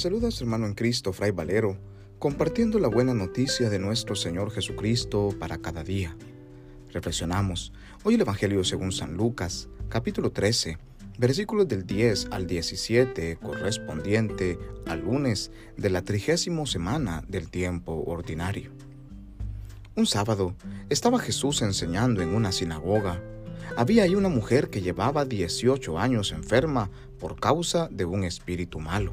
saluda su hermano en Cristo, Fray Valero, compartiendo la buena noticia de nuestro Señor Jesucristo para cada día. Reflexionamos hoy el Evangelio según San Lucas, capítulo 13, versículos del 10 al 17, correspondiente al lunes de la trigésimo semana del tiempo ordinario. Un sábado estaba Jesús enseñando en una sinagoga. Había ahí una mujer que llevaba 18 años enferma por causa de un espíritu malo.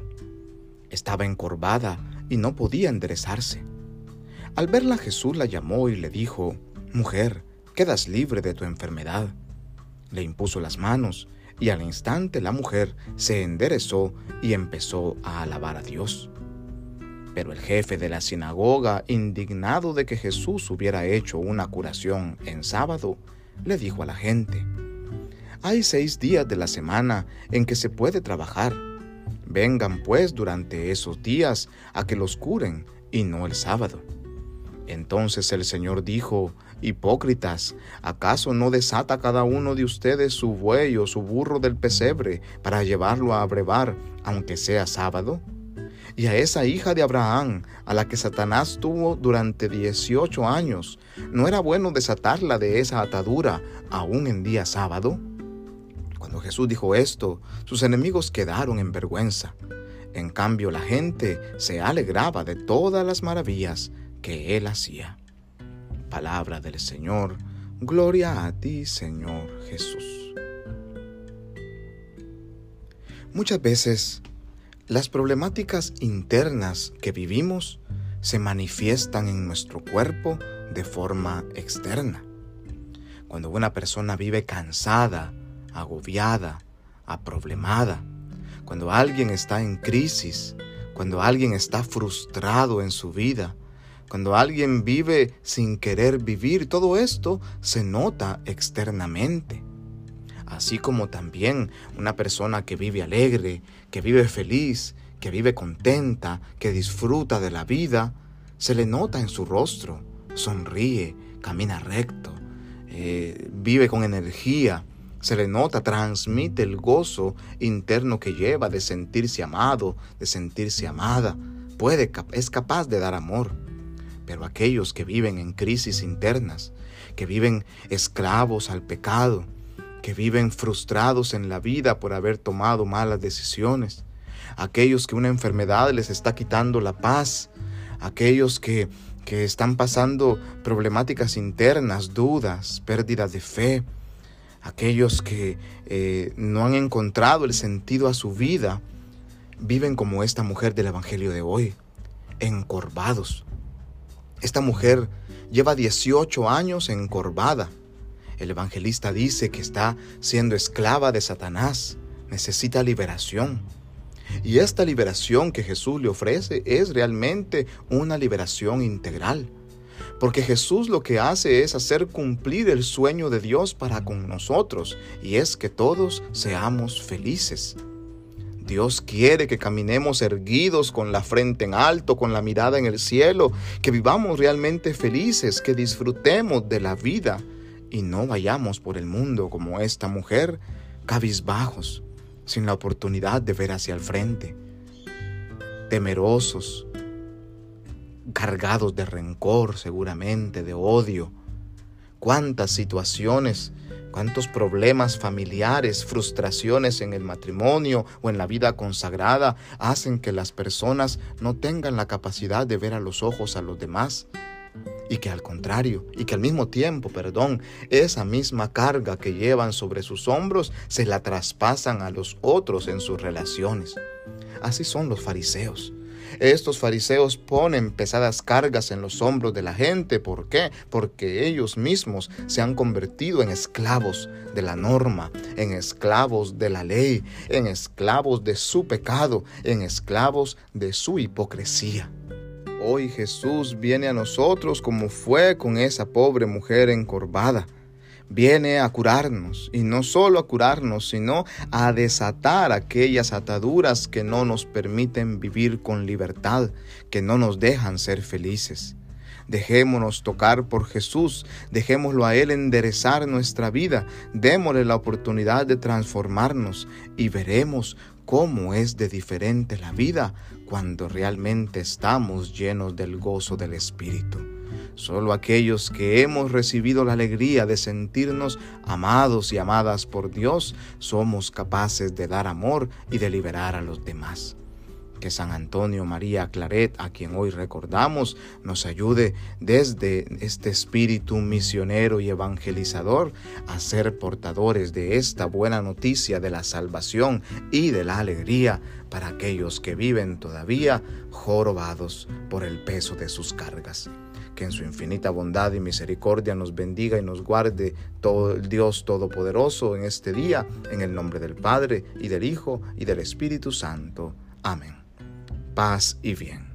Estaba encorvada y no podía enderezarse. Al verla Jesús la llamó y le dijo, Mujer, quedas libre de tu enfermedad. Le impuso las manos y al instante la mujer se enderezó y empezó a alabar a Dios. Pero el jefe de la sinagoga, indignado de que Jesús hubiera hecho una curación en sábado, le dijo a la gente, Hay seis días de la semana en que se puede trabajar Vengan pues durante esos días a que los curen y no el sábado. Entonces el Señor dijo, Hipócritas, ¿acaso no desata cada uno de ustedes su buey o su burro del pesebre para llevarlo a abrevar, aunque sea sábado? Y a esa hija de Abraham, a la que Satanás tuvo durante dieciocho años, ¿no era bueno desatarla de esa atadura aún en día sábado? Cuando Jesús dijo esto, sus enemigos quedaron en vergüenza. En cambio, la gente se alegraba de todas las maravillas que él hacía. Palabra del Señor, gloria a ti, Señor Jesús. Muchas veces, las problemáticas internas que vivimos se manifiestan en nuestro cuerpo de forma externa. Cuando una persona vive cansada, agobiada, aproblemada, cuando alguien está en crisis, cuando alguien está frustrado en su vida, cuando alguien vive sin querer vivir, todo esto se nota externamente. Así como también una persona que vive alegre, que vive feliz, que vive contenta, que disfruta de la vida, se le nota en su rostro, sonríe, camina recto, eh, vive con energía, se le nota, transmite el gozo interno que lleva de sentirse amado, de sentirse amada. Puede, es capaz de dar amor. Pero aquellos que viven en crisis internas, que viven esclavos al pecado, que viven frustrados en la vida por haber tomado malas decisiones, aquellos que una enfermedad les está quitando la paz, aquellos que, que están pasando problemáticas internas, dudas, pérdidas de fe, aquellos que eh, no han encontrado el sentido a su vida, viven como esta mujer del Evangelio de hoy, encorvados. Esta mujer lleva 18 años encorvada. El evangelista dice que está siendo esclava de Satanás, necesita liberación. Y esta liberación que Jesús le ofrece es realmente una liberación integral. Porque Jesús lo que hace es hacer cumplir el sueño de Dios para con nosotros, y es que todos seamos felices. Dios quiere que caminemos erguidos con la frente en alto, con la mirada en el cielo, que vivamos realmente felices, que disfrutemos de la vida y no vayamos por el mundo como esta mujer, cabizbajos, sin la oportunidad de ver hacia el frente, temerosos, cargados de rencor seguramente, de odio. Cuántas situaciones, cuántos problemas familiares, frustraciones en el matrimonio o en la vida consagrada hacen que las personas no tengan la capacidad de ver a los ojos a los demás y que al contrario, y que al mismo tiempo, perdón, esa misma carga que llevan sobre sus hombros se la traspasan a los otros en sus relaciones. Así son los fariseos. Estos fariseos ponen pesadas cargas en los hombros de la gente. ¿Por qué? Porque ellos mismos se han convertido en esclavos de la norma, en esclavos de la ley, en esclavos de su pecado, en esclavos de su hipocresía. Hoy Jesús viene a nosotros como fue con esa pobre mujer encorvada viene a curarnos y no solo a curarnos, sino a desatar aquellas ataduras que no nos permiten vivir con libertad, que no nos dejan ser felices. Dejémonos tocar por Jesús, dejémoslo a Él enderezar nuestra vida, démosle la oportunidad de transformarnos y veremos cómo es de diferente la vida cuando realmente estamos llenos del gozo del Espíritu. Solo aquellos que hemos recibido la alegría de sentirnos amados y amadas por Dios somos capaces de dar amor y de liberar a los demás. Que San Antonio María Claret, a quien hoy recordamos, nos ayude desde este espíritu misionero y evangelizador a ser portadores de esta buena noticia de la salvación y de la alegría para aquellos que viven todavía jorobados por el peso de sus cargas. Que en su infinita bondad y misericordia nos bendiga y nos guarde todo el Dios Todopoderoso en este día, en el nombre del Padre y del Hijo y del Espíritu Santo. Amén paz y bien.